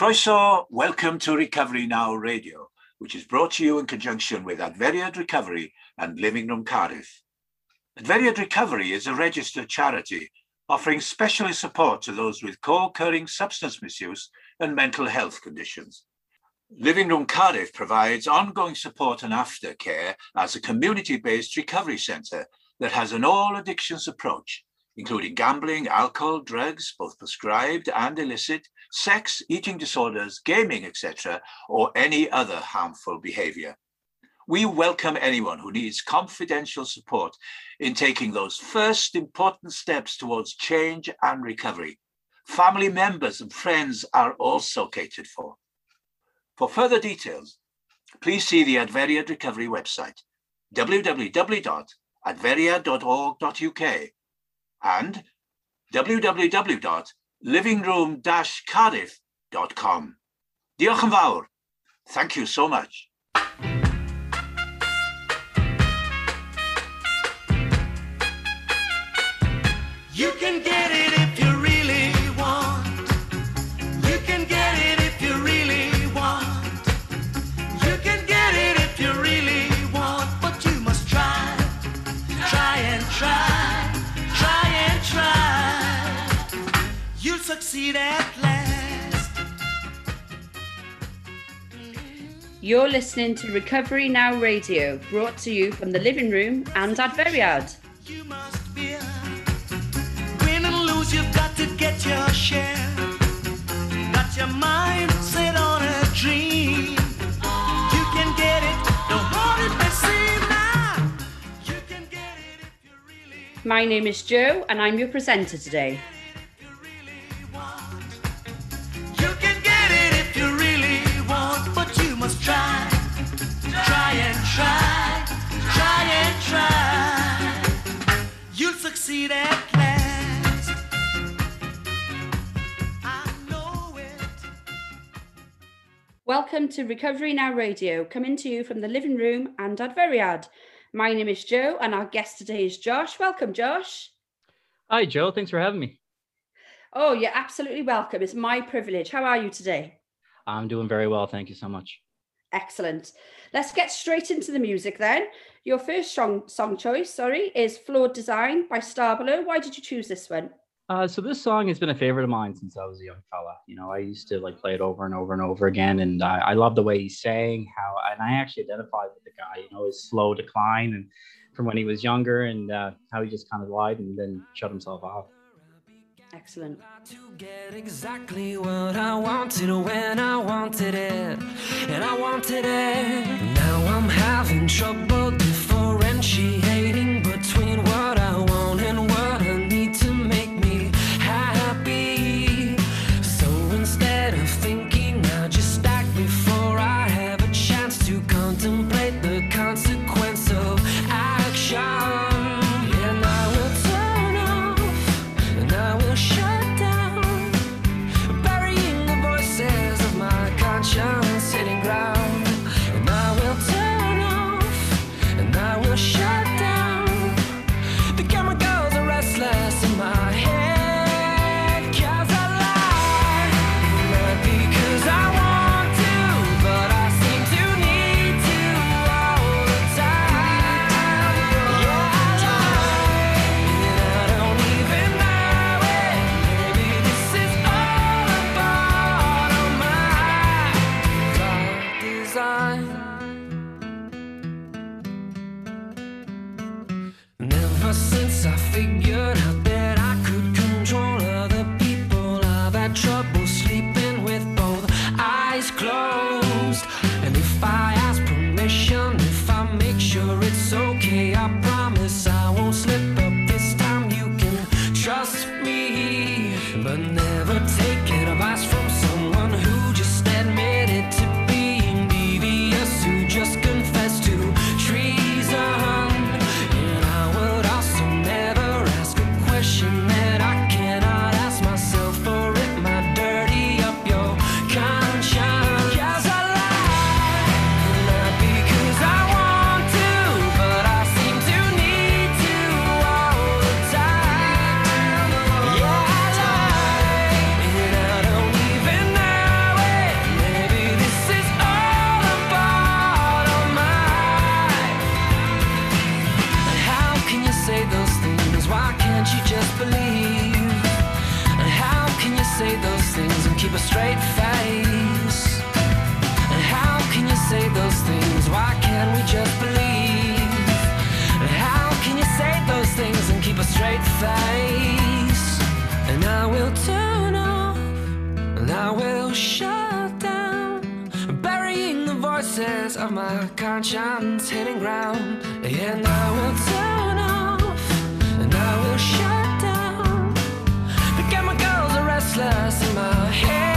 Croeso, welcome to Recovery Now Radio, which is brought to you in conjunction with Adferiad Recovery and Living Room Cardiff. Adferiad Recovery is a registered charity offering specialist support to those with co-occurring substance misuse and mental health conditions. Living Room Cardiff provides ongoing support and aftercare as a community-based recovery centre that has an all addictions approach, including gambling, alcohol, drugs, both prescribed and illicit, sex, eating disorders, gaming, etc., or any other harmful behavior. We welcome anyone who needs confidential support in taking those first important steps towards change and recovery. Family members and friends are also catered for. For further details, please see the Adferiad Recovery website, www.adferiad.org.uk and www.livingroom-cardiff.com. Diolch yn fawr. Thank you so much. You can get succeed at last. You're listening to Recovery Now Radio, brought to you from the living room and Adferiad. You must be win and lose. You've got to get your share. Got your mind set on a dream. You can get it. Don't hold it may seem now. You can get it if you really, My name is Joe, and I'm your presenter today. Welcome to Recovery Now Radio, coming to you from the living room and Adferiad. My name is Joe, and our guest today is Josh. Welcome, Josh. Hi, Joe. Thanks for having me. Oh, you're absolutely welcome. It's my privilege. How are you today? I'm doing very well. Thank you so much. Excellent. Let's get straight into the music then. Your first song, song choice, sorry, is Flawed Design by Stabilo. Why did you choose this one? Uh, so this song has been a favorite of mine since I was a young fella. You know, I used to like play it over and over and over again, and I, I love the way he sang. How and I actually identified with the guy. You know, his slow decline and from when he was younger, and uh, how he just kind of lied and then shut himself off. Excellent. to get exactly what I wanted when I wanted it, and I wanted it. Now I'm having trouble voices of my conscience hitting ground. And I will turn off, and I will shut down. The chemicals are restless in my head.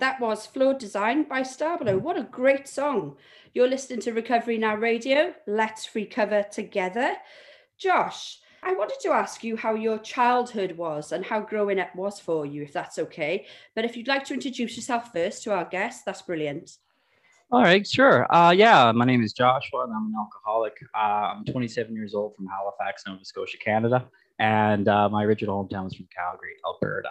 That was Flawed Design by Stabilo. What a great song. You're listening to Recovery Now Radio. Let's recover together. Josh, I wanted to ask you how your childhood was and how growing up was for you, if that's okay. But if you'd like to introduce yourself first to our guests, that's brilliant. All right, sure. Uh, yeah, my name is Joshua, and I'm an alcoholic. Uh, I'm 27 years old from Halifax, Nova Scotia, Canada, and uh, my original hometown was from Calgary, Alberta.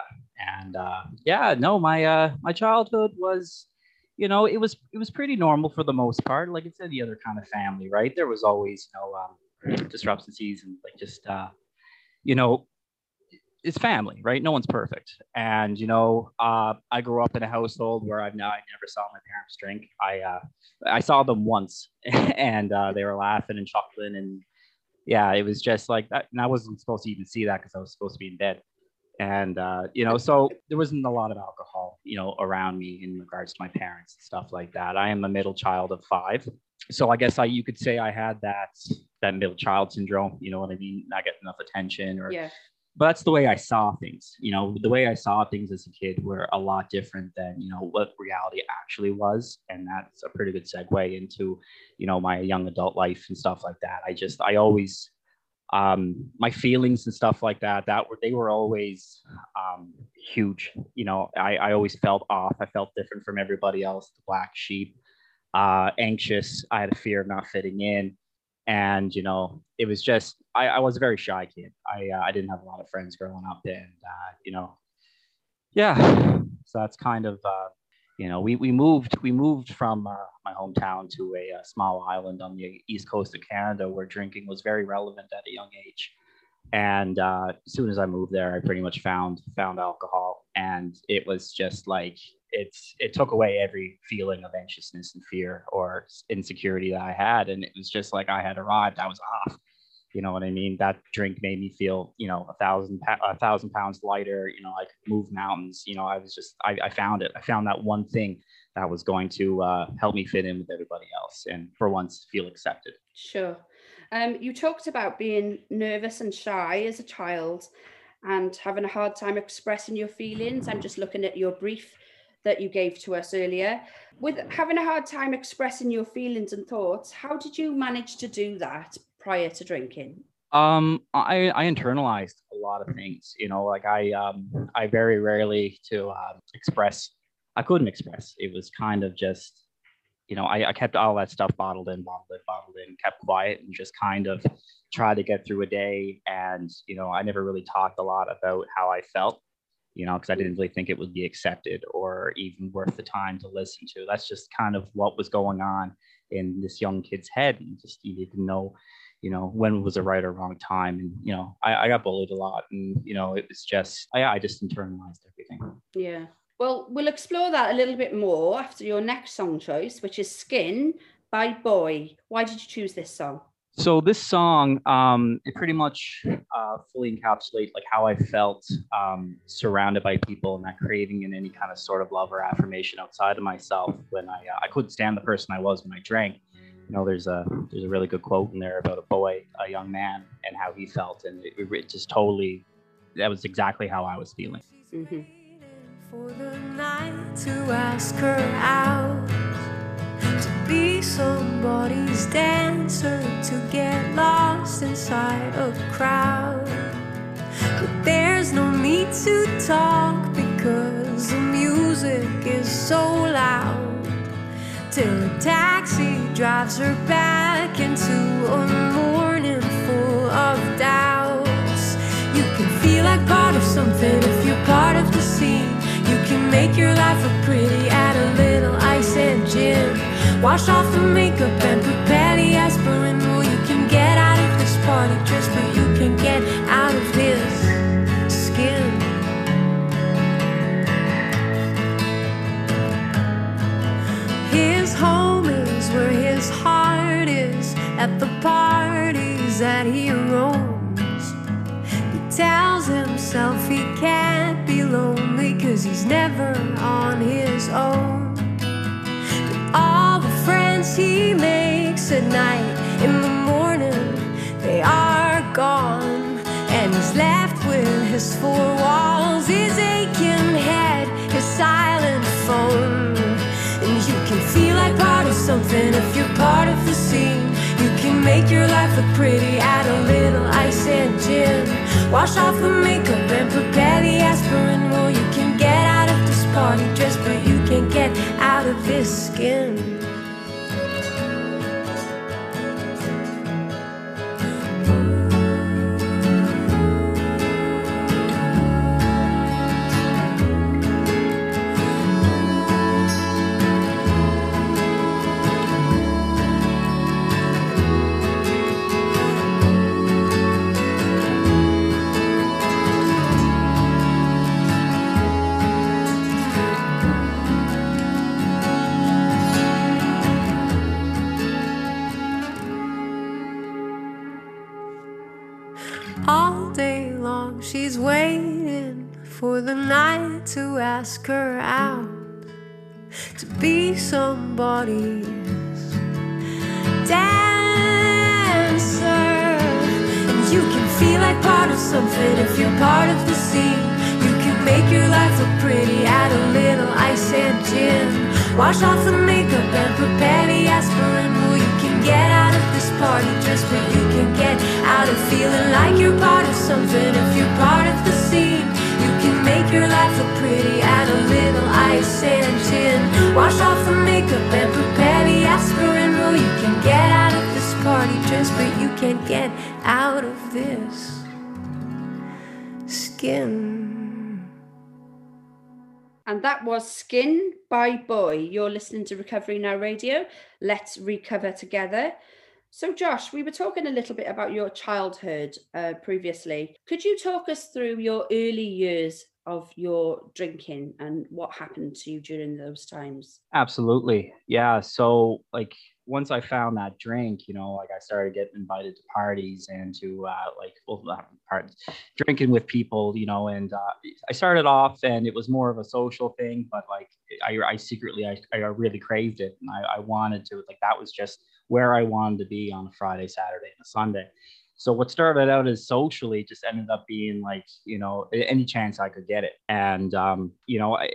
And uh, yeah, no, my uh, my childhood was, you know, it was it was pretty normal for the most part. Like it's any other kind of family, right? There was always, you know, um, disruptions and like just, uh, you know, it's family, right? No one's perfect. And, you know, uh, I grew up in a household where I've now, I never saw my parents drink. I, uh, I saw them once and uh, they were laughing and chuckling. And yeah, it was just like that. And I wasn't supposed to even see that because I was supposed to be in bed. And, uh, you know, so there wasn't a lot of alcohol, you know, around me in regards to my parents and stuff like that. I am a middle child of five. So I guess I, you could say I had that, that middle child syndrome, you know what I mean? Not getting enough attention or Yeah. but that's the way I saw things. You know, the way I saw things as a kid were a lot different than, you know, what reality actually was. And that's a pretty good segue into, you know, my young adult life and stuff like that. I just, I always, um, my feelings and stuff like that, that were, they were always um, huge. You know, I, I always felt off. I felt different from everybody else, the black sheep, uh, anxious. I had a fear of not fitting in and you know it was just I, I was a very shy kid i uh, i didn't have a lot of friends growing up and uh, you know yeah so that's kind of uh, you know we, we moved we moved from uh, my hometown to a, uh small island on the east coast of canada where drinking was very relevant at a young age and uh, as soon as i moved there i pretty much found found alcohol and it was just like it's it took away every feeling of anxiousness and fear or insecurity that I had, and it was just like I had arrived. I was off. You know what I mean? That drink made me feel, you know, a thousand a thousand pounds lighter. You know, I could move mountains. You know, I was just I, I found it. I found that one thing that was going to uh, help me fit in with everybody else, and for once feel accepted. Sure. Um, you talked about being nervous and shy as a child and having a hard time expressing your feelings. I'm just looking at your brief that you gave to us earlier. With having a hard time expressing your feelings and thoughts, how did you manage to do that prior to drinking? Um, I I internalized a lot of things. You know, like I um I very rarely to um, express. I couldn't express. It was kind of just, you know, I, I kept all that stuff bottled in, bottled in, bottled in, kept quiet, and just kind of tried to get through a day. And you know, I never really talked a lot about how I felt. You know, because I didn't really think it would be accepted or even worth the time to listen to. That's just kind of what was going on in this young kid's head, and just you to know you know when was the right or wrong time and you know I, I got bullied a lot and you know it was just I, I just internalized everything Yeah. Well, we'll explore that a little bit more after your next song choice, which is Skin by Boy. Why did you choose this song? so this song um it pretty much uh fully encapsulates like how i felt um surrounded by people and that craving and any kind of sort of love or affirmation outside of myself when i uh, i couldn't stand the person i was when i drank you know there's a there's a really good quote in there about a boy a young man and how he felt and it, it just totally that was exactly how i was feeling Mhm. For the night to ask her out. to be somebody's dancer to get lost inside a crowd. But there's no need to talk because the music is so loud. Till a taxi drives her back into a morning full of doubts. You can feel like part of something if you're part of the scene. You can make your life look pretty, add a little ice and gin. Wash off the makeup and prepare the aspirin. Well, you can get out of this party dress, but you can get out of this His home is where his heart is at the parties that he roams. He tells himself he can't be lonely cause he's never on his own. But all the friends he makes at night in the morning, they are gone. And he's left with his four walls, something if you're part of the scene. You can make your life look pretty, add a little ice and gin. Wash off the makeup and prepare the aspirin. Well, you can get out of this party dress, but you can't get out of this skin. Ask her out to be somebody's dancer. And you can feel like part of something if you're part of the scene. You can make your life look pretty, add a little ice and gin. Wash off the makeup and prepare the aspirin. Well, you can get out of this party dress, but you can get out of feeling like you're part of something if you're part of the scene. You can make your life look pretty, add a little ice and gin. Wash off the makeup and prepare the aspirin. Well, you can get out of this party dress, but you can't get out of this skin. And that was Skin by Boy. You're listening to Recovery Now Radio. Let's recover together. So, Josh, we were talking a little bit about your childhood uh, previously. Could you talk us through your early years of your drinking and what happened to you during those times? Absolutely. Yeah. So like once I found that drink, you know, like I started getting invited to parties and to uh, like well, not parties, drinking with people, you know, and uh, I started off and it was more of a social thing, but like I, I secretly, I, I really craved it and I, I wanted to, like, that was just where I wanted to be on a Friday, Saturday, and a Sunday. So what started out as socially just ended up being like, you know, any chance I could get it. And, um, you know, I,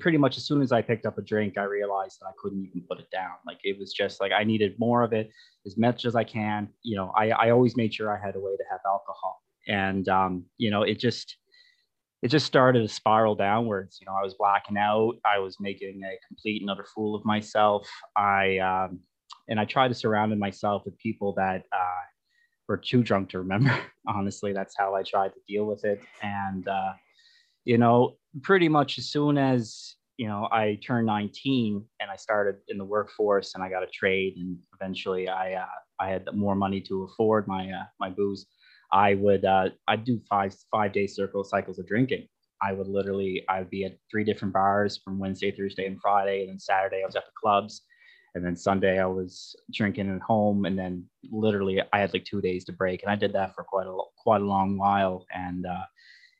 pretty much as soon as I picked up a drink, I realized that I couldn't even put it down. Like it was just like I needed more of it as much as I can. You know, I, I always made sure I had a way to have alcohol. And um, you know, it just it just started to spiral downwards. You know, I was blacking out, I was making a complete and utter fool of myself. I um and I tried to surround myself with people that uh were too drunk to remember. Honestly, that's how I tried to deal with it. And uh, you know, pretty much as soon as you know I turned 19 and I started in the workforce and I got a trade and eventually I uh, I had more money to afford my uh, my booze. I would uh, I'd do five five day circle cycles of drinking. I would literally I'd be at three different bars from Wednesday, Thursday, and Friday, and then Saturday I was at the clubs, and then Sunday I was drinking at home, and then literally I had like two days to break, and I did that for quite a quite a long while, and uh,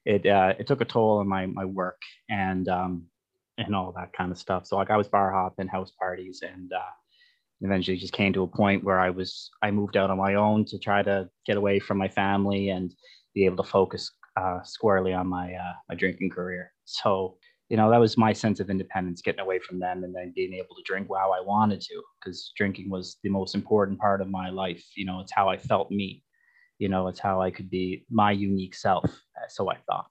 it uh, it took a toll on my my work and um, and all that kind of stuff. So like I was bar hopping, house parties, and uh, eventually just came to a point where I was I moved out on my own to try to get away from my family and be able to focus uh, squarely on my uh, my drinking career. So you know, that was my sense of independence, getting away from them and then being able to drink while I wanted to, because drinking was the most important part of my life. You know, it's how I felt me. You know, it's how I could be my unique self. uh, So I thought.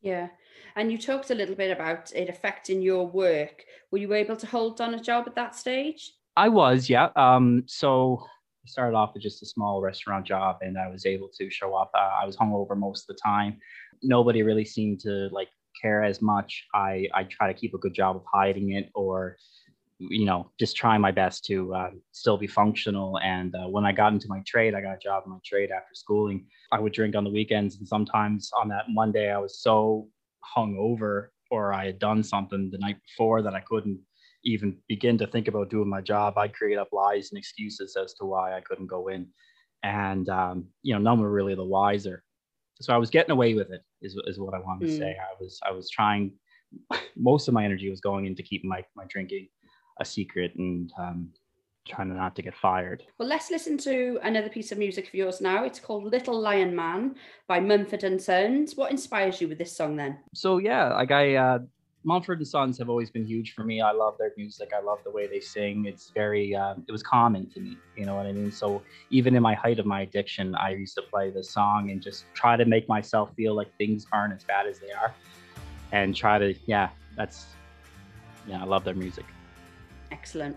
Yeah. And you talked a little bit about it affecting your work. Were you able to hold on a job at that stage? I was, yeah. Um, so I started off with just a small restaurant job, and I was able to show up. Uh, I was hungover most of the time. Nobody really seemed to like care as much. I I try to keep a good job of hiding it, or you know, just trying my best to uh, still be functional. And uh, when I got into my trade, I got a job in my trade after schooling. I would drink on the weekends, and sometimes on that Monday, I was so hungover, or I had done something the night before that I couldn't even begin to think about doing my job, I'd create up lies and excuses as to why I couldn't go in. And, um, you know, none were really the wiser. So I was getting away with it is, is what I wanted to Mm. say. I was, I was trying, most of my energy was going into keeping my, my drinking a secret and um, trying not to get fired. Well, let's listen to another piece of music of yours now. It's called Little Lion Man by Mumford and Sons. What inspires you with this song then? so yeah, like I, uh, Mumford and Sons have always been huge for me. I love their music. I love the way they sing. It's very, um, it was calming to me. You know what I mean? So even in my height of my addiction, I used to play this song and just try to make myself feel like things aren't as bad as they are, and try to, yeah, that's, yeah, I love their music. Excellent.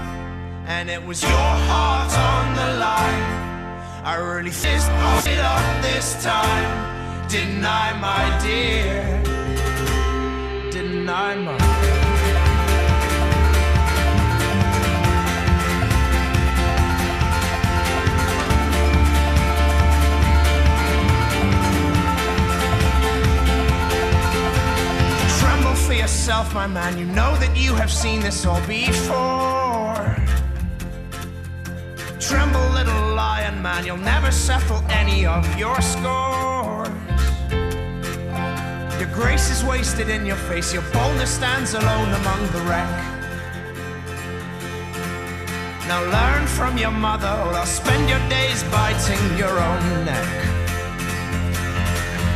And it was your heart on the line. I really fist it up this time. Didn't my dear? Didn't my Tremble for yourself, my man. You know that you have seen this all before. Tremble, little lion man. You'll never settle any of your scores. Your grace is wasted in your face. Your boldness stands alone among the wreck. Now learn from your mother, or else spend your days biting your own neck.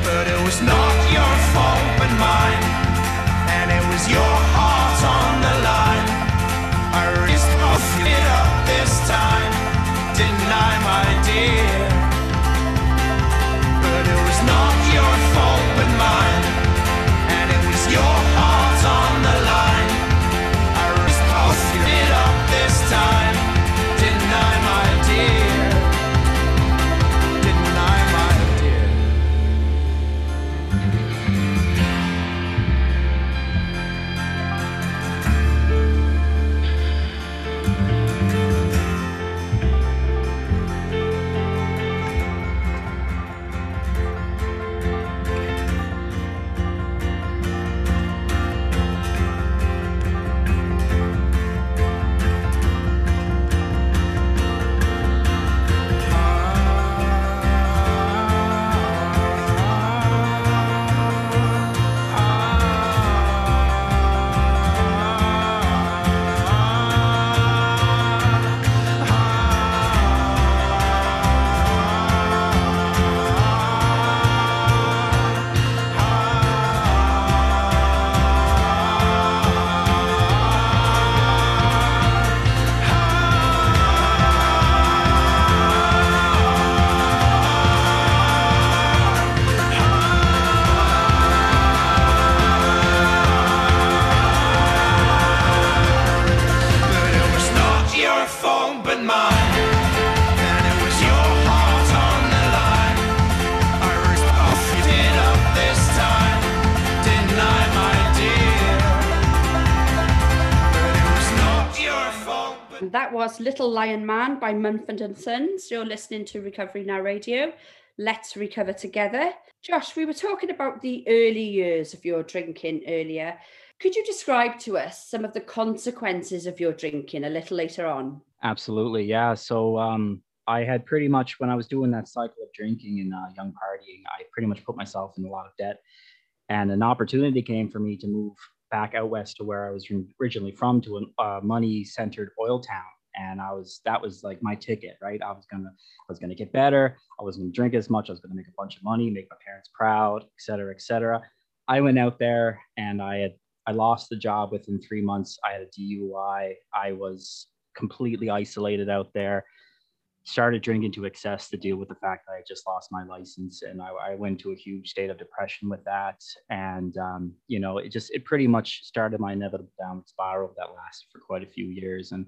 But it was not your fault but mine And it was your heart on the line I risked it up this time I my dear Little Lion Man by Mumford and Sons. You're listening to Recovery Now Radio. Let's recover together. Josh, we were talking about the early years of your drinking earlier. Could you describe to us some of the consequences of your drinking a little later on? Absolutely, yeah. So um, I had pretty much when I was doing that cycle of drinking and uh, young partying, I pretty much put myself in a lot of debt, and an opportunity came for me to move back out west to where I was originally from to a uh, money-centered oil town, and I was that was like my ticket, right? I was gonna I was gonna get better. I wasn't gonna drink as much. I was gonna make a bunch of money, make my parents proud, et cetera, et cetera. I went out there and I had I lost the job within three months. I had a DUI. I was completely isolated out there. Started drinking to excess to deal with the fact that I had just lost my license, and I, I went to a huge state of depression with that. And um, you know, it just it pretty much started my inevitable downward spiral that lasted for quite a few years. And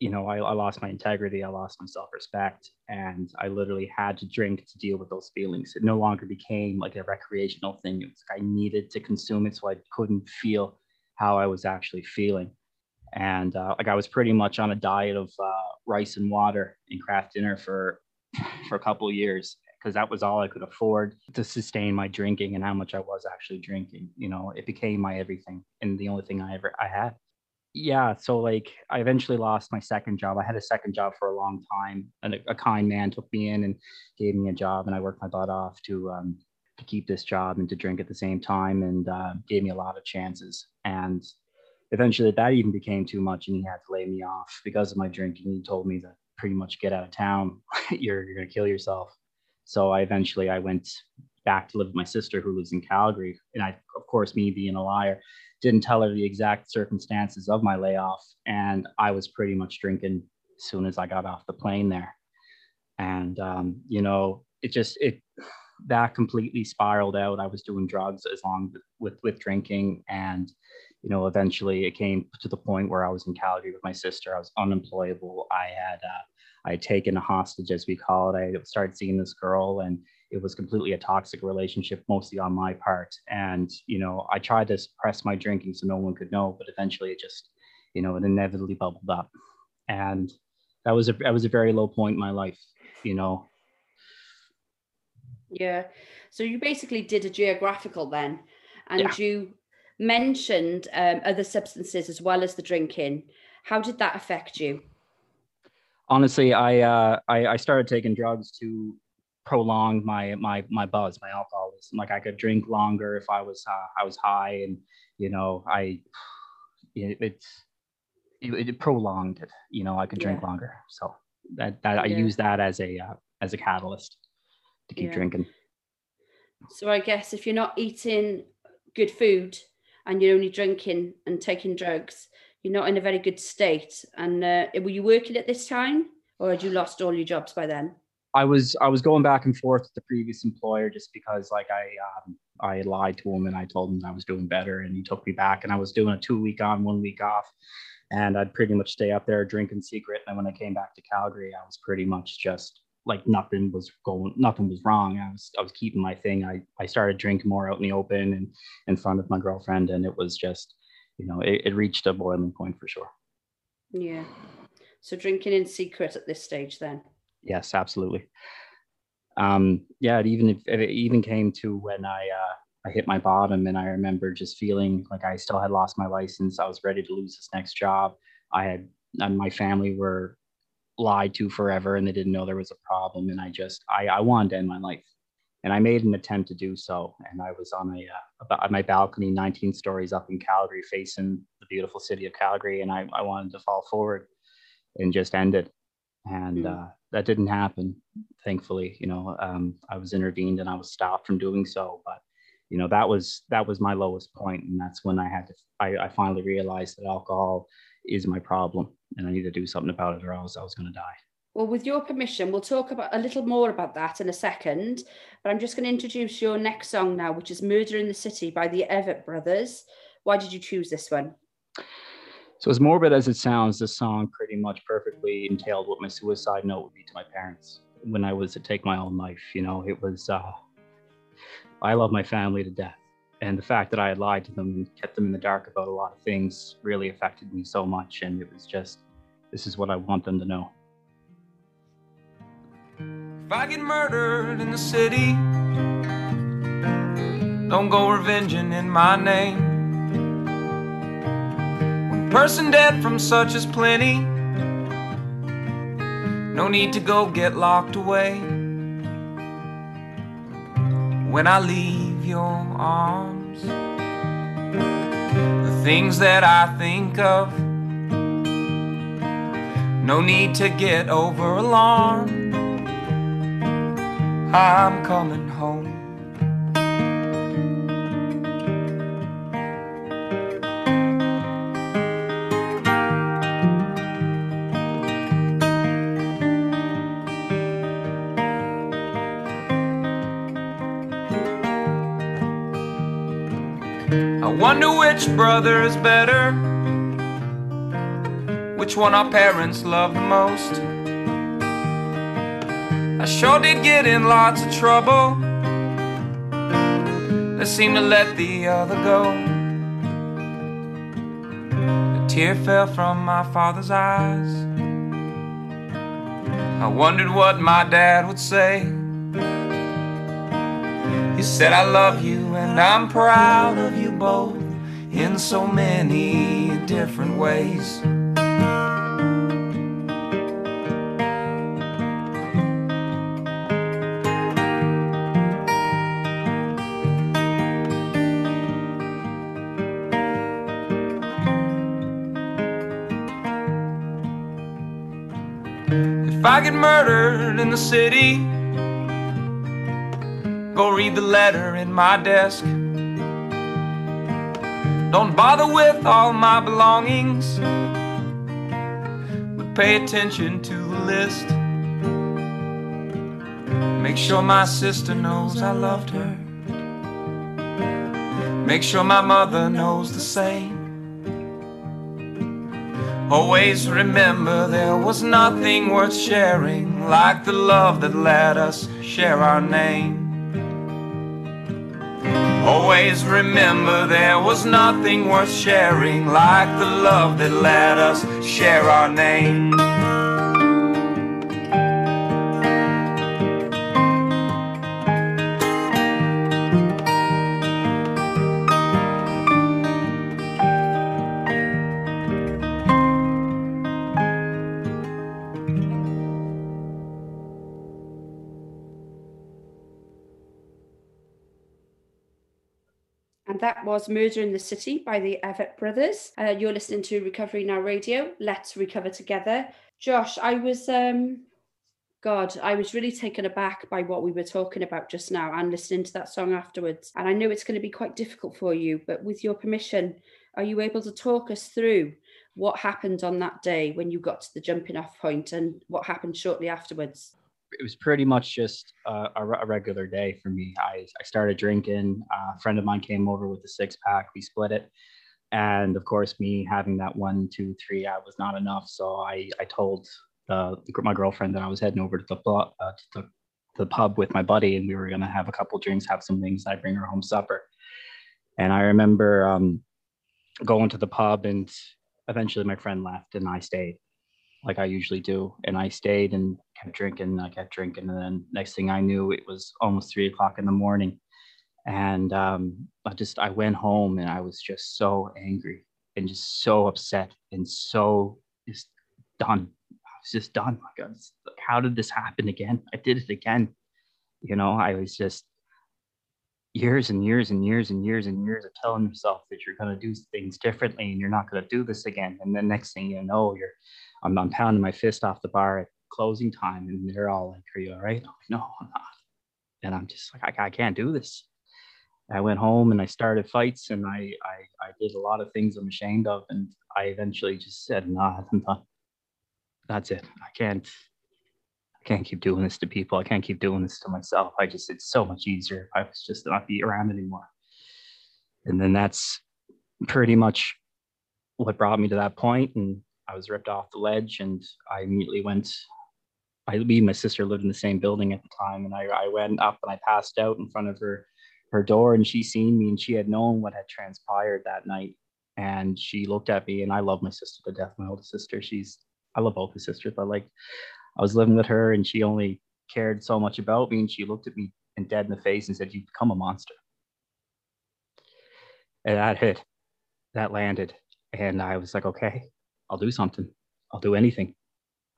you know, I, I lost my integrity, I lost my self respect, and I literally had to drink to deal with those feelings. It no longer became like a recreational thing. It was I needed to consume it so I couldn't feel how I was actually feeling and uh, like I was pretty much on a diet of uh, rice and water and Kraft Dinner for for a couple years because that was all I could afford to sustain my drinking and how much I was actually drinking. You know, it became my everything and the only thing I ever I had. Yeah, so like I eventually lost my second job. I had a second job for a long time, and a, a kind man took me in and gave me a job, and I worked my butt off to um, to keep this job and to drink at the same time, and uh, gave me a lot of chances. And eventually that even became too much and he had to lay me off because of my drinking. He told me to pretty much get out of town. you're you're gonna kill yourself. So I eventually I went back to live with my sister who lives in Calgary. And I of course me being a liar, didn't tell her the exact circumstances of my layoff. And I was pretty much drinking as soon as I got off the plane there. And um, you know, it just it that completely spiraled out. I was doing drugs as long with, with, drinking and you know, eventually it came to the point where I was in Calgary with my sister. I was unemployable. I had uh, I had taken a hostage, as we call it. I started seeing this girl, and it was completely a toxic relationship, mostly on my part. And you know, I tried to suppress my drinking so no one could know, but eventually it just, you know, it inevitably bubbled up, and that was a that was a very low point in my life. You know. Yeah. So you basically did a geographical then, and Yeah. you mentioned um, other substances as well as the drinking. How did that affect you? honestly, I, uh, I I started taking drugs to prolong my my my buzz, my alcoholism. Like I could drink longer if I was uh, I was high, and you know I it, it's it, it prolonged it. You know I could drink Yeah. longer, so that that I use that as a uh, as a catalyst to keep Yeah. drinking. So I guess if you're not eating good food and you're only drinking and taking drugs, you're not in a very good state. And uh, were you working at this time, or had you lost all your jobs by then? I was I was going back and forth with the previous employer just because like I um, I lied to him and I told him I was doing better and he took me back and I was doing a two week on one week off. And I'd pretty much stay up there drinking secret. And when I came back to Calgary I was pretty much just like nothing was going nothing was wrong. I was I was keeping my thing. I I started drinking more out in the open and in front of my girlfriend. And it was just you know it, it reached a boiling point for sure. Yeah. So drinking in secret at this stage then. Yes, absolutely. Um, yeah, it even it even came to when I uh, I hit my bottom, and I remember just feeling like I still had lost my license. I was ready to lose this next job. I had and my family were lied to forever, and they didn't know there was a problem. And I just I I wanted to end my life, and I made an attempt to do so. And I was on a uh, my balcony, 19 stories up in Calgary, facing the beautiful city of Calgary, and I I wanted to fall forward and just end it and Mm. uh, that didn't happen thankfully you know um, i was intervened and i was stopped from doing so but you know that was that was my lowest point and that's when i had to i, I finally realized that alcohol is my problem and i need to do something about it or else i was going to die Well, with your permission, we'll talk about a little more about that in a second. But I'm just going to introduce your next song now, which is "Murder in the City" by the Avett Brothers. Why did you choose this one? So as morbid as it sounds this song pretty much perfectly entailed what my suicide note would be to my parents when i was to take my own life you know it was uh, i love my family to death and the fact that I had lied to them and kept them in the dark about a lot of things really affected me so much. And it was just, this is what I want them to know. If I get murdered in the city, don't go revenging in my name. Person dead from such is plenty. No need to go get locked away. When I leave your arms, the things that I think of, no need to get over alarmed. I'm coming home. Which brother is better, which one our parents love the most. I sure did get in lots of trouble. They seem to let the other go. A tear fell from my father's eyes. I wondered what my dad would say. He said, I love you and I'm proud of you both in so many different ways. If I get murdered in the city, go read the letter in my desk. Don't bother with all my belongings, but pay attention to the list. Make sure my sister knows I loved her. Make sure my mother knows the same. Always remember there was nothing worth sharing like the love that let us share our name. Always remember there was nothing worth sharing like the love that let us share our name. Was Murder in the City by the Avett Brothers. Uh, you're listening to Recovery Now Radio. Let's recover together. Josh, I was, um, God, I was really taken aback by what we were talking about just now and listening to that song afterwards. And I know it's going to be quite difficult for you, but with your permission, are you able to talk us through what happened on that day when you got to the jumping off point and what happened shortly afterwards? It was pretty much just a, a regular day for me. I, I started drinking. A friend of mine came over with a six pack. We split it. And of course, me having that one, two, three, I was not enough. So I, I told the, my girlfriend that I was heading over to the, uh, to the, the pub with my buddy and we were going to have a couple drinks, have some things. I'd bring her home supper. And I remember um, going to the pub and eventually my friend left and I stayed like I usually do. And I stayed and kept drinking, I kept drinking. And then next thing I knew, it was almost three o'clock in the morning. And um, I just, I went home and I was just so angry and just so upset and so just done. I was just done. Like, was, like, how did this happen again? I did it again. You know, I was just years and years and years and years and years of telling yourself that you're going to do things differently and you're not going to do this again. And then next thing you know, you're, I'm, I'm pounding my fist off the bar at closing time and they're all like, Are you all right? I'm like, no, I'm not. And I'm just like, I, I can't do this. I went home and I started fights and I, I, I did a lot of things I'm ashamed of. And I eventually just said, nah, I'm done. That's it. I can't, I can't keep doing this to people. I can't keep doing this to myself. I just, it's so much easier if I was just not be around anymore. And then that's pretty much what brought me to that point. And I was ripped off the ledge and I immediately went. I, me and my sister lived in the same building at the time, and I, I went up and I passed out in front of her her door, and she seen me, and she had known what had transpired that night, and she looked at me, and I love my sister to death, my older sister. She's I love both the sisters, but like I was living with her and she only cared so much about me and she looked at me and dead in the face and said, You've become a monster. And that hit, that landed. And I was like, Okay, I'll do something. I'll do anything.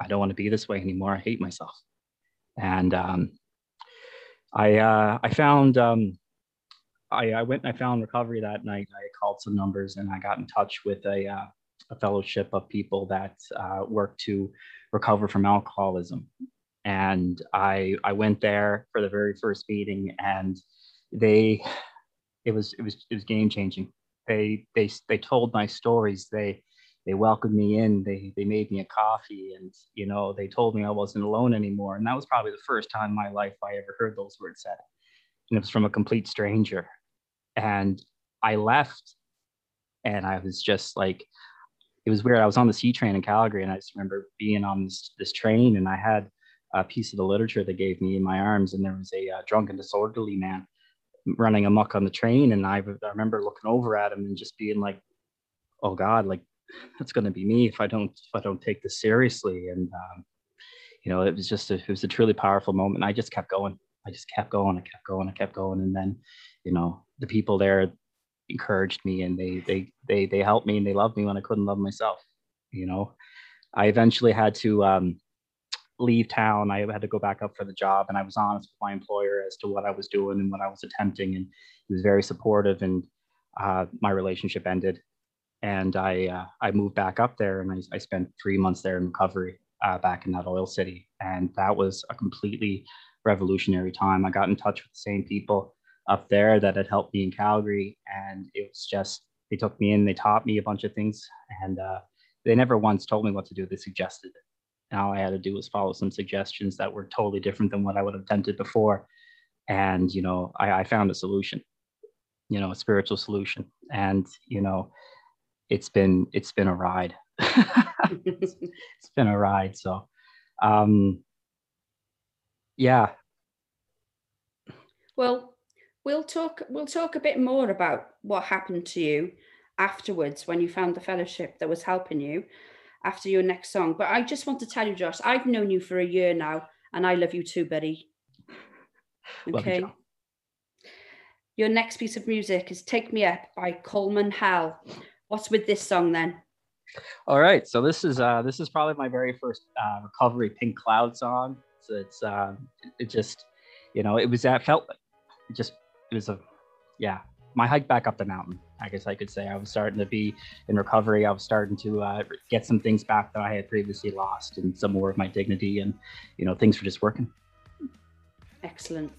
I don't want to be this way anymore. I hate myself. And um, I uh, I found um, I, I went and I found recovery that night. I called some numbers and I got in touch with a, uh, a fellowship of people that uh, work to recover from alcoholism. And I I went there for the very first meeting, and they it was it was it was game changing. They they they told my stories. They they welcomed me in. They they made me a coffee, and you know they told me I wasn't alone anymore. And that was probably the first time in my life I ever heard those words said and it was from a complete stranger. And I left and I was just like, it was weird. I was on the C train in Calgary and I just remember being on this, this train and I had a piece of the literature they gave me in my arms and there was a uh, drunken disorderly man running amok on the train. And I, I remember looking over at him and just being like, oh God, like that's going to be me if I don't, if I don't take this seriously. And, um, you know, it was just, a, it was a truly powerful moment. I just kept going. I just kept going, I kept going, I kept going, and then, you know, the people there encouraged me and they they they they helped me and they loved me when I couldn't love myself. You know, I eventually had to um, leave town. I had to go back up for the job, and I was honest with my employer as to what I was doing and what I was attempting, and he was very supportive. And uh, my relationship ended, and I uh, I moved back up there, and I, I spent three months there in recovery uh, back in that oil city, and that was a completely revolutionary time. I got in touch with the same people up there that had helped me in Calgary, and it was just they took me in, they taught me a bunch of things, and uh, they never once told me what to do. They suggested it. And all I had to do was follow some suggestions that were totally different than what I would have attempted before, and you know, I, I found a solution, you know, a spiritual solution, and you know, it's been it's been a ride. it's, it's been a ride. So, um, yeah, Well, we'll talk we'll talk a bit more about what happened to you afterwards when you found the fellowship that was helping you after your next song. But I just want to tell you, Josh, I've known you for a year now, and I love you too, buddy. Love you, Okay. Your next piece of music is Take Me Up by Coleman Hell. What's with this song then? All right, so this is uh, this is probably my very first uh, recovery Pink Cloud song. So it's uh, it just you know it was that felt like it just it was a yeah my hike back up the mountain. I guess I could say I was starting to be in recovery. I was starting to uh, get some things back that I had previously lost, and some more of my dignity, and you know things were just working. Excellent.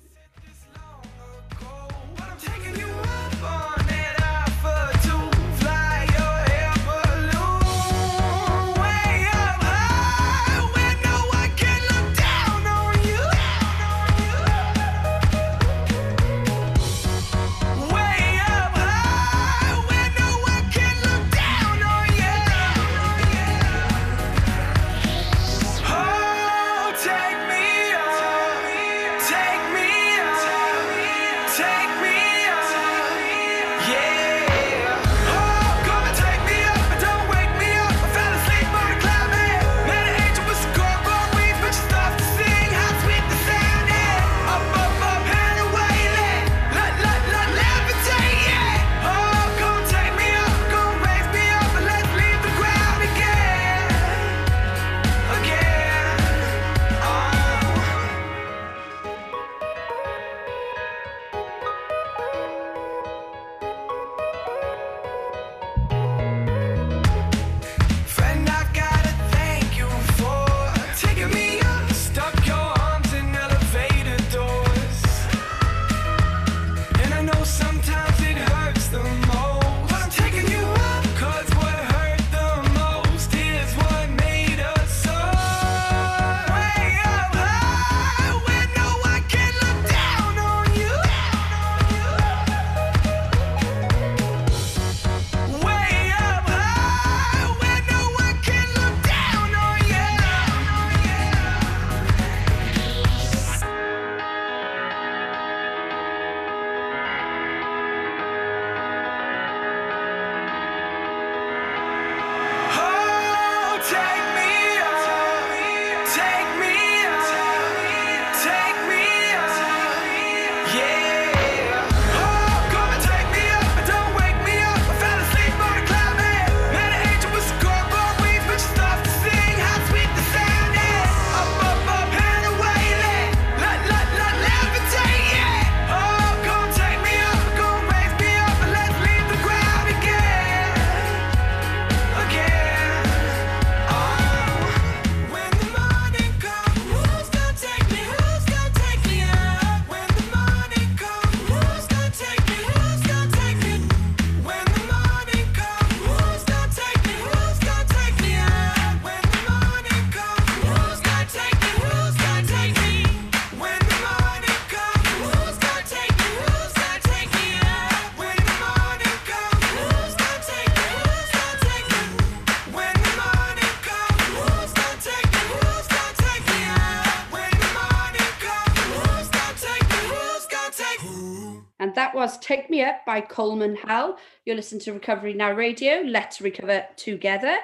Was Take Me Up by Coleman Hell. You're listening to Recovery Now Radio. Let's recover together.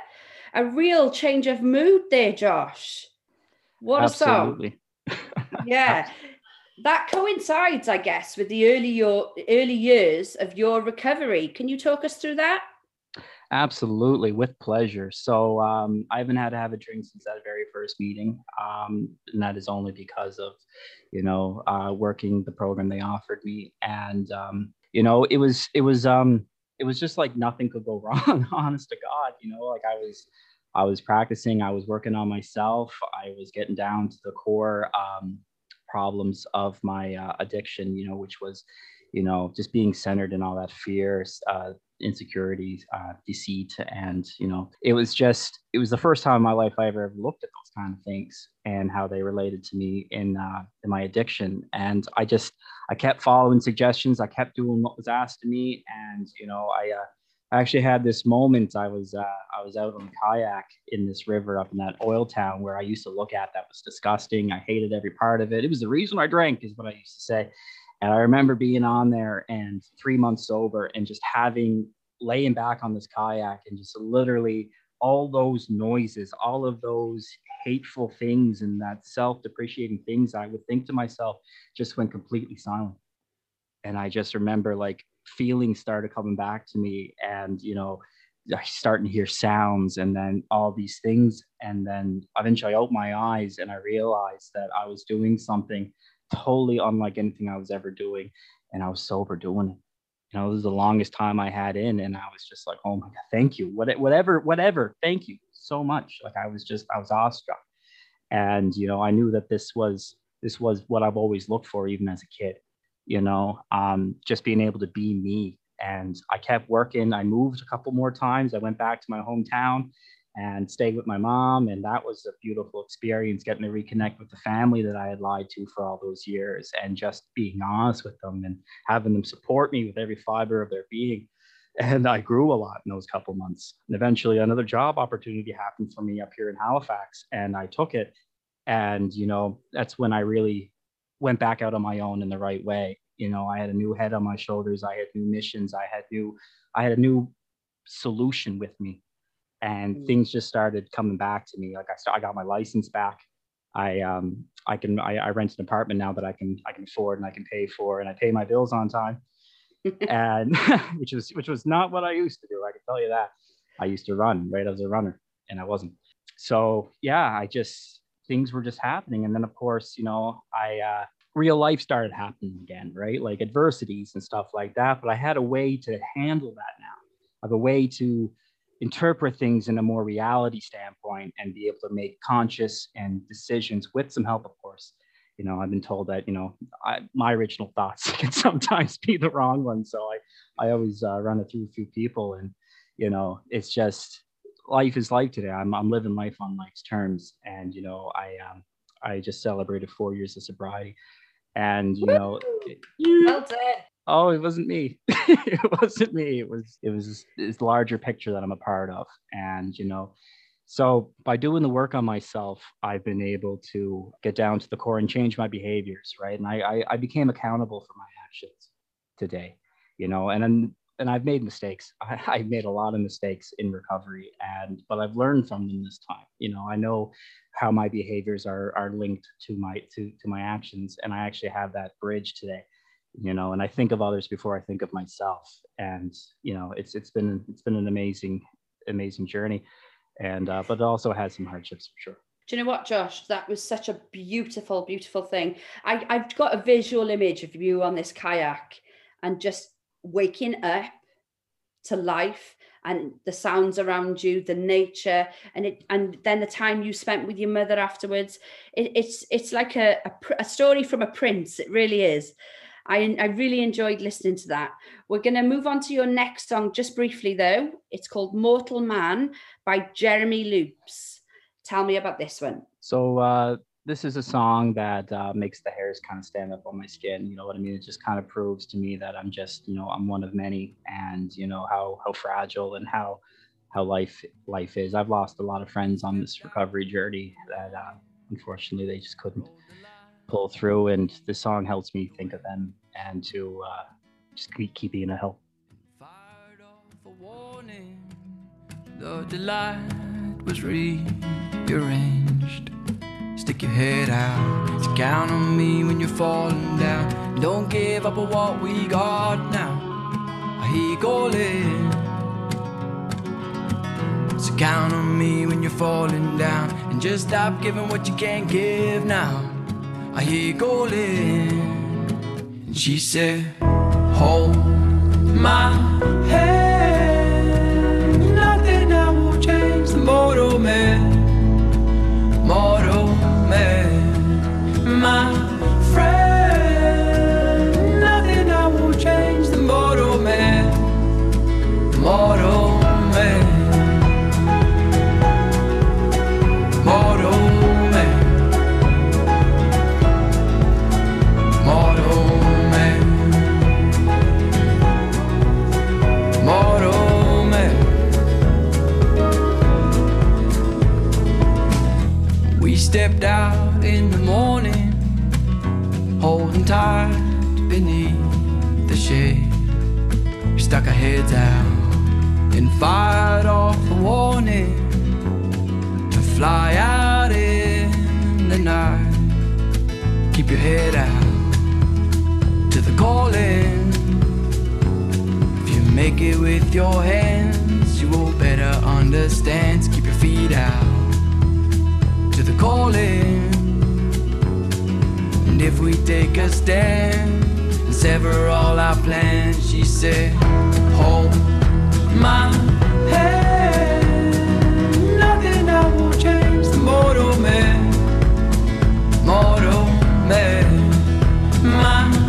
A real change of mood there, Josh. What a song. Yeah. That coincides, I guess, with the early your early years of your recovery. Can you talk us through that? Absolutely, with pleasure. So um, I haven't had to have a drink since that very first meeting, um, and that is only because of, you know, uh, working the program they offered me, and um, you know, it was it was um, it was just like nothing could go wrong. honest to God, you know, like I was I was practicing, I was working on myself, I was getting down to the core um, problems of my uh, addiction, you know, which was, you know, just being centered in all that fear, uh, insecurity, uh, deceit, and you know, it was just it was the first time in my life I ever looked at those kind of things and how they related to me in uh, in my addiction. And I just I kept following suggestions, I kept doing what was asked of me, and you know, I. Uh, I actually had this moment. I was uh, I was out on kayak in this river up in that oil town where I used to look at that was disgusting. I hated every part of it. It was the reason I drank, is what I used to say. And I remember being on there and three months sober and just having laying back on this kayak and just literally all those noises, all of those hateful things and that self-depreciating things I would think to myself just went completely silent. And I just remember like feelings started coming back to me and you know I starting to hear sounds and then all these things and then eventually I opened my eyes and I realized that I was doing something totally unlike anything I was ever doing and I was sober doing it you know, this is the longest time I had in, and I was just like, oh my god, thank you, what, whatever, whatever, thank you so much. Like I was just, I was awestruck, and you know, I knew that this was this was what I've always looked for, even as a kid. You know, um, just being able to be me, and I kept working. I moved a couple more times. I went back to my hometown and stayed with my mom, and that was a beautiful experience, getting to reconnect with the family that I had lied to for all those years, and just being honest with them and having them support me with every fiber of their being. And I grew a lot in those couple months. And eventually, another job opportunity happened for me up here in Halifax, and I took it. And you know, that's when I really went back out on my own in the right way. You know, I had a new head on my shoulders. I had new missions. I had new, I had a new solution with me, and Mm. things just started coming back to me. Like I, st- I got my license back. I um I can I, I rent an apartment now that I can I can afford and I can pay for, and I pay my bills on time. and which was which was not what I used to do. I can tell you that. I used to run right as a runner, and I wasn't. So yeah, I just things were just happening, and then of course you know I uh, real life started happening again, right? Like adversities and stuff like that. But I had a way to handle that now. I have a way to interpret things in a more reality standpoint and be able to make conscious and decisions with some help, of course. You know, I've been told that you know I, my original thoughts can sometimes be the wrong ones, so I I always uh, run it through a few people, and you know, it's just life is life today. I'm I'm living life on life's terms, and you know, I um I just celebrated four years of sobriety, and you know, it- Well done. Oh, it wasn't me. it wasn't me. It was it was this larger picture that I'm a part of, and you know, so by doing the work on myself, I've been able to get down to the core and change my behaviors, right? And I I, I became accountable for my actions today, you know, and then and I've made mistakes. I, I've made a lot of mistakes in recovery, and but I've learned from them this time. You know, I know how my behaviors are are linked to my to to my actions, and I actually have that bridge today. You know, and I think of others before I think of myself, and you know, it's it's been it's been an amazing amazing journey, and uh, but also has some hardships for sure. Do you know what, Josh? That was such a beautiful, beautiful thing. I, I've got a visual image of you on this kayak and just waking up to life and the sounds around you, the nature, and it, and then the time you spent with your mother afterwards. It, it's it's like a, a a story from a prince. It really is. I, I really enjoyed listening to that. We're going to move on to your next song just briefly, though. It's called Mortal Man by Jeremy Loops. Tell me about this one. So uh, this is a song that uh, makes the hairs kind of stand up on my skin. You know what I mean? It just kind of proves to me that I'm just, you know, I'm one of many, and you know how how fragile and how how life life is. I've lost a lot of friends on this recovery journey that uh, unfortunately they just couldn't pull through, and the song helps me think of them and to uh, just keep, keep being a help. Fired off a warning. The delight was rearranged. Stick your head out. So count on me when you're falling down. Don't give up on what we got now. I hear calling. So count on me when you're falling down. And just stop giving what you can't give now. I hear you calling. And she said, Hold my hand. Nothing I will change the mortal man. Mortal man. My stepped out in the morning, holding tight beneath the shade. We stuck our heads out and fired off a warning to fly out in the night. Keep your head out to the calling. If you make it with your hands, you will better understand. Keep your feet out the calling. And if we take a stand and sever all our plans, she said, Hold my hand. Nothing I will change the mortal man. Mortal man. My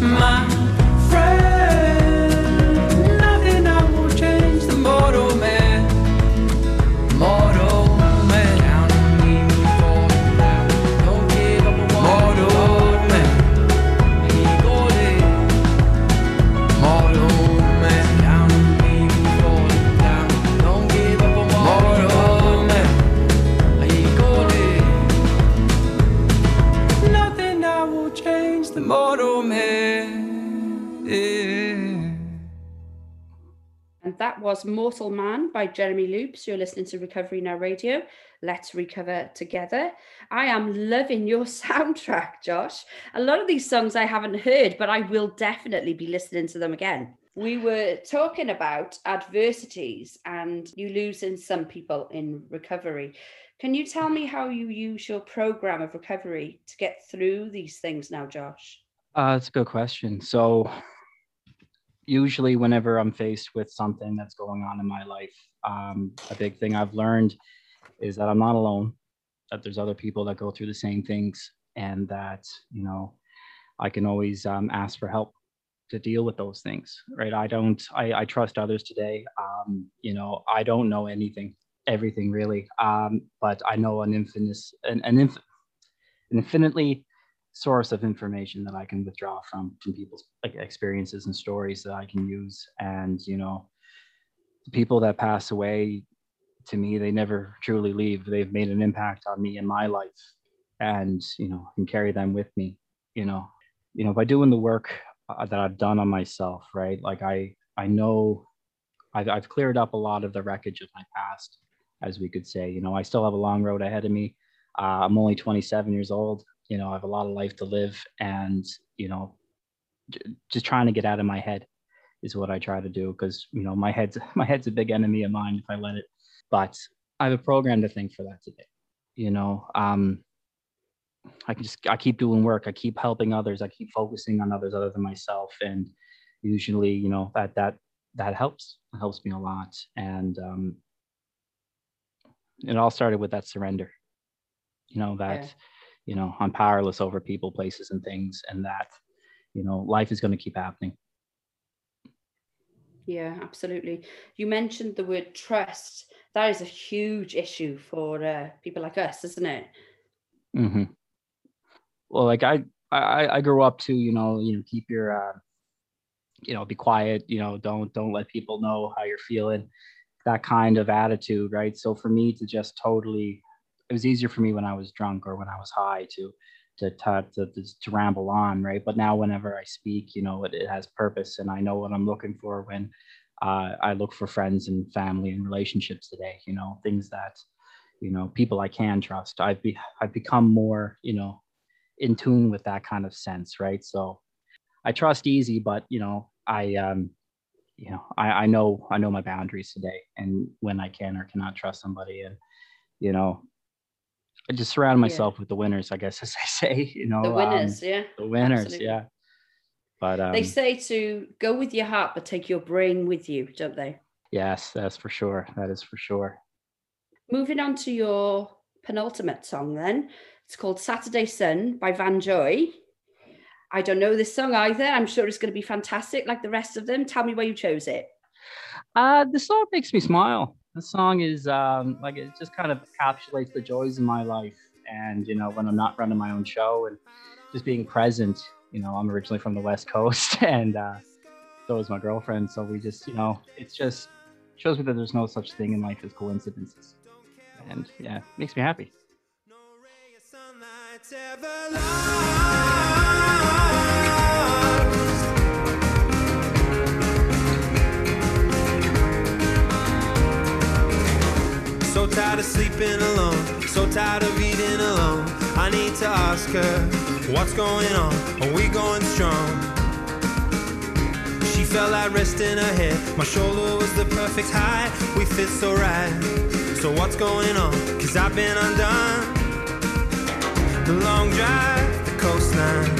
My was Mortal Man by Jeremy Loops. You're listening to Recovery Now Radio. Let's recover together. I am loving your soundtrack, Josh. A lot of these songs I haven't heard, but I will definitely be listening to them again. We were talking about adversities and you losing some people in recovery. Can you tell me how you use your program of recovery to get through these things now, Josh? Uh, that's a good question. So, usually, whenever I'm faced with something that's going on in my life, um, a big thing I've learned is that I'm not alone, that there's other people that go through the same things, and that, you know, I can always um, ask for help to deal with those things, right? I don't, I, I trust others today. Um, you know, I don't know anything, everything really, um, but I know an infinite, an, an, inf- an infinitely source of information that I can withdraw from from people's like experiences and stories that I can use. And you know, people that pass away, to me, they never truly leave. They've made an impact on me in my life, and you know, I can carry them with me. You know, you know, by doing the work uh, that I've done on myself, right? Like I, I know, I've I've cleared up a lot of the wreckage of my past, as we could say. You know, I still have a long road ahead of me. Uh, I'm only 27 years old you know, I have a lot of life to live. And, you know, j- just trying to get out of my head is what I try to do because you know my head's my head's a big enemy of mine if I let it. But I have a program to thank for that today. You know, um, I can just I keep doing work. I keep helping others. I keep focusing on others other than myself, and usually, you know, that that that helps. It helps me a lot, and um, it all started with that surrender. You know that, Yeah. You know, I'm powerless over people, places, and things, and that, you know, life is going to keep happening. Yeah, absolutely. You mentioned the word trust. That is a huge issue for uh, people like us, isn't it? mm-hmm. Well, like I, I, I grew up to, you know, you know, keep your, uh, you know, be quiet. You know, don't don't let people know how you're feeling. That kind of attitude, right? So for me to just totally, it was easier for me when I was drunk or when I was high to, to to to, to, ramble on, right? But now whenever I speak, you know, it, it has purpose, and I know what I'm looking for when uh, I look for friends and family and relationships today. You know, things that you know people i can trust i've be i've become more you know in tune with that kind of sense right so i trust easy but you know i um you know i i know i know my boundaries today and when i can or cannot trust somebody and you know i just surround Yeah. myself with the winners i guess as i say you know The um, winners, yeah. the winners absolutely. yeah but um they say to go with your heart, but take your brain with you, don't they? yes that's for sure that is for sure Moving on to your penultimate song, then. It's called Saturday Sun by Vance Joy. I don't know this song either. I'm sure it's going to be fantastic like the rest of them. Tell me why you chose it. Uh, the song makes me smile. The song is um, like it just kind of encapsulates the joys in my life, and you know when I'm not running my own show and just being present. You know, I'm originally from the West Coast, and uh, so is my girlfriend. So we just, you know, it's just shows me that there's no such thing in life as coincidences, and yeah, makes me happy. Tired of sleeping alone, so tired of eating alone. I need to ask her, what's going on? Are we going strong? She felt like rest in her head. My shoulder was the perfect height. We fit so right. So what's going on? Cause I've been undone. The long drive, the coastline.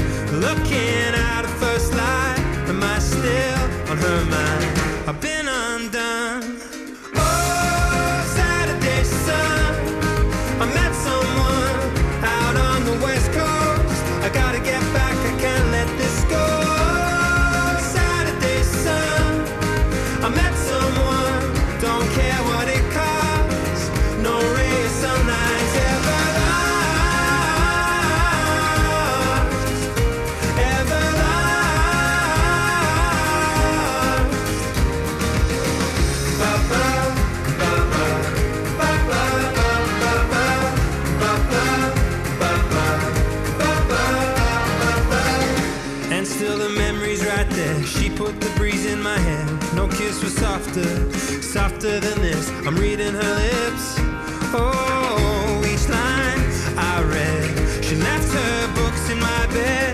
Looking at her first light. Am I still on her mind? I've been undone. Put the breeze in my hair. No kiss was softer, softer than this. I'm reading her lips. Oh, each line I read. She left her books in my bed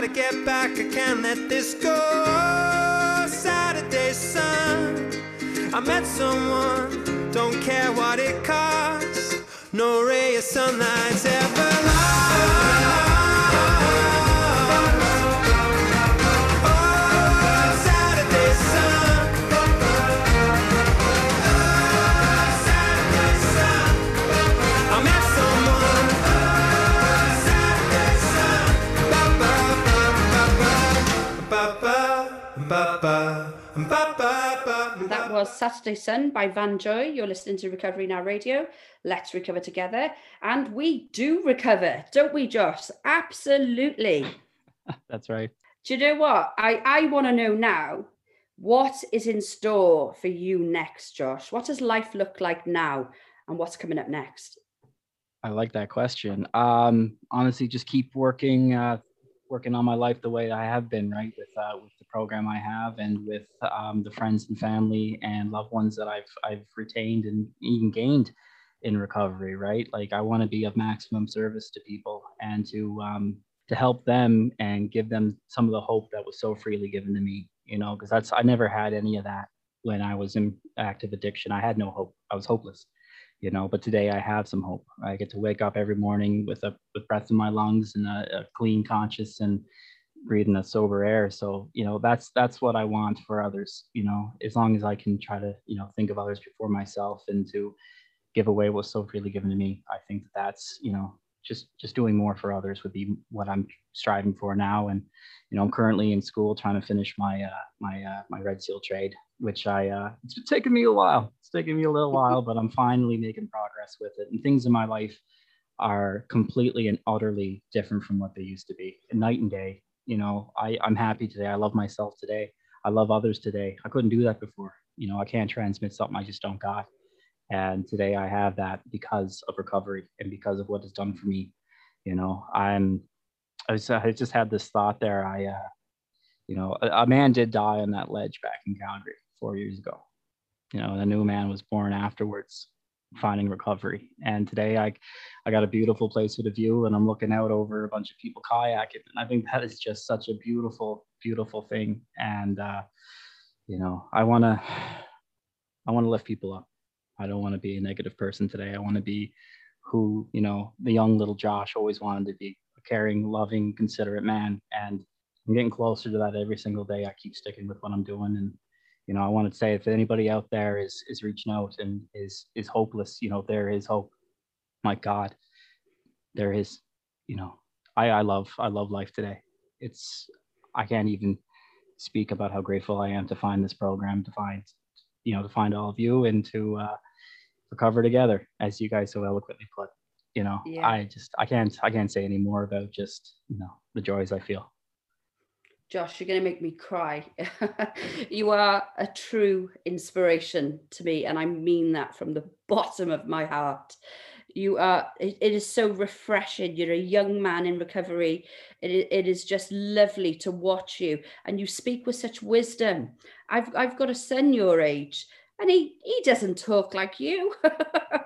gotta get back, I can't let this go. Saturday sun. I met someone, don't care what it costs. No ray of sunlight's ever was Saturday Sun by Vance Joy. You're listening to Recovery Now Radio. Let's recover together. And we do recover, don't we, Josh? Absolutely. That's right. Do you know what? I, I want to know now what is in store for you next, Josh? What does life look like now? And what's coming up next? I like that question. Um, honestly, just keep working, uh, working on my life the way I have been, right? With uh, with the program I have, and with um, the friends and family and loved ones that I've I've retained and even gained in recovery, right? Like I want to be of maximum service to people and to um, to help them and give them some of the hope that was so freely given to me, you know, because that's I never had any of that when I was in active addiction. I had no hope. I was hopeless you know but today i have some hope. I get to wake up every morning with a with breath in my lungs and a, a clean conscious and breathing a sober air. So you know that's that's what i want for others you know as long as i can try to you know think of others before myself and to give away what's so freely given to me i think that that's you know just just doing more for others would be what i'm striving for now. And you know i'm currently in school trying to finish my uh my uh my red seal trade which i uh it's been taking me a while. It's taking me a little while but i'm finally making progress with it. And things in my life are completely and utterly different from what they used to be. Night and day you know i i'm happy today. I love myself today. I love others today. I couldn't do that before. You know i can't transmit something i just don't got and today i have that because of recovery and because of what it's done for me you know? I'm i, I just had this thought there. I uh you know a, a man did die on that ledge back in calgary four years ago you know and a new man was born afterwards finding recovery. And today i i got a beautiful place with a view and i'm looking out over a bunch of people kayaking. And i think that is just such a beautiful beautiful thing. And uh you know i want to i want to lift people up I don't want to be a negative person today. I want to be who, you know, the young little Josh always wanted to be a caring, loving, considerate man. And I'm getting closer to that every single day. I keep sticking with what I'm doing. And, you know, I want to say if anybody out there is is reaching out and is is hopeless, you know, there is hope. My God, there is, you know, I, I love I love life today. It's I can't even speak about how grateful I am to find this program, to find, you know, to find all of you and to uh recover together, as you guys so eloquently put. You know, Yeah. I just I can't I can't say any more about just you know the joys I feel. Josh, you're going to make me cry. you are a true inspiration to me, and I mean that from the bottom of my heart. You are, it, it is so refreshing. You're a young man in recovery. It, it is just lovely to watch you, and you speak with such wisdom. I've, I've got a son your age, and he, he doesn't talk like you.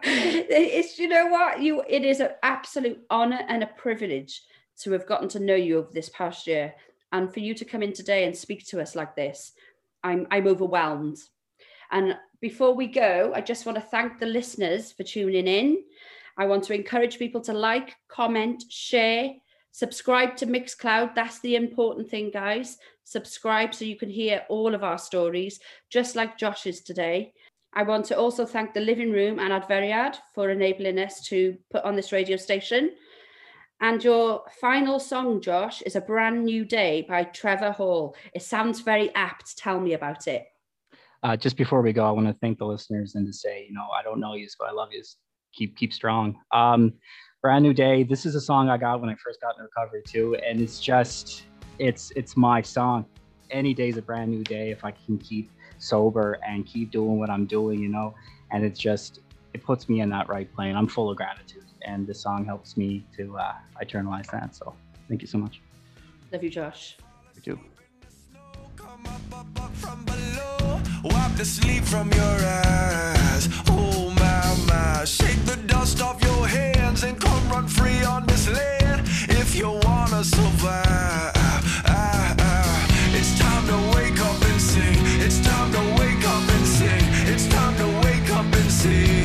it's, you know what? You, it is an absolute honor and a privilege to have gotten to know you over this past year and for you to come in today and speak to us like this i'm i'm overwhelmed and before we go i just want to thank the listeners for tuning in i want to encourage people to like comment share subscribe to mixcloud that's the important thing guys subscribe so you can hear all of our stories just like josh's today i want to also thank the living room and Adferiad for enabling us to put on this radio station and your final song, Josh, is A Brand New Day by Trevor Hall. It sounds very apt. Tell me about it. Uh, just before we go, I want to thank the listeners and to say, you know, I don't know you, but I love you. Keep keep strong. Um, brand new day. This is a song I got when I first got in recovery too, and it's just it's it's my song. Any day's a brand new day if I can keep sober and keep doing what I'm doing, you know. And it's just it puts me in that right plane. I'm full of gratitude, and this song helps me to uh, internalize that. So thank you so much. Love you, Josh. You too. Come up, up, up from below. Wipe the sleep from your eyes. Oh my. Shake the dust off your hands and come run free on this land. If you wanna survive, ah, ah. it's time to wake up and sing. It's time to wake up and sing. It's time to wake up and sing.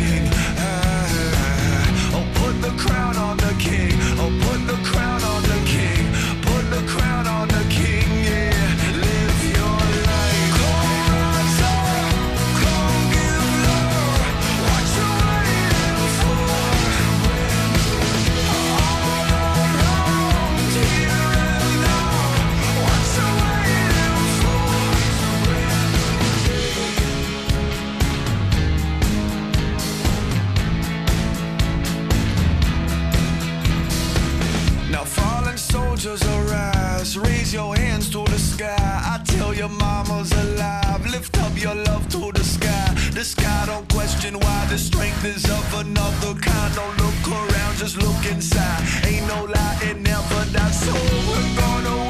Angels arise, raise your hands to the sky. I tell your mama's alive, lift up your love to the sky. The sky don't question why the strength is of another kind. Don't look around, just look inside. Ain't no lie, it never dies. So we're gonna.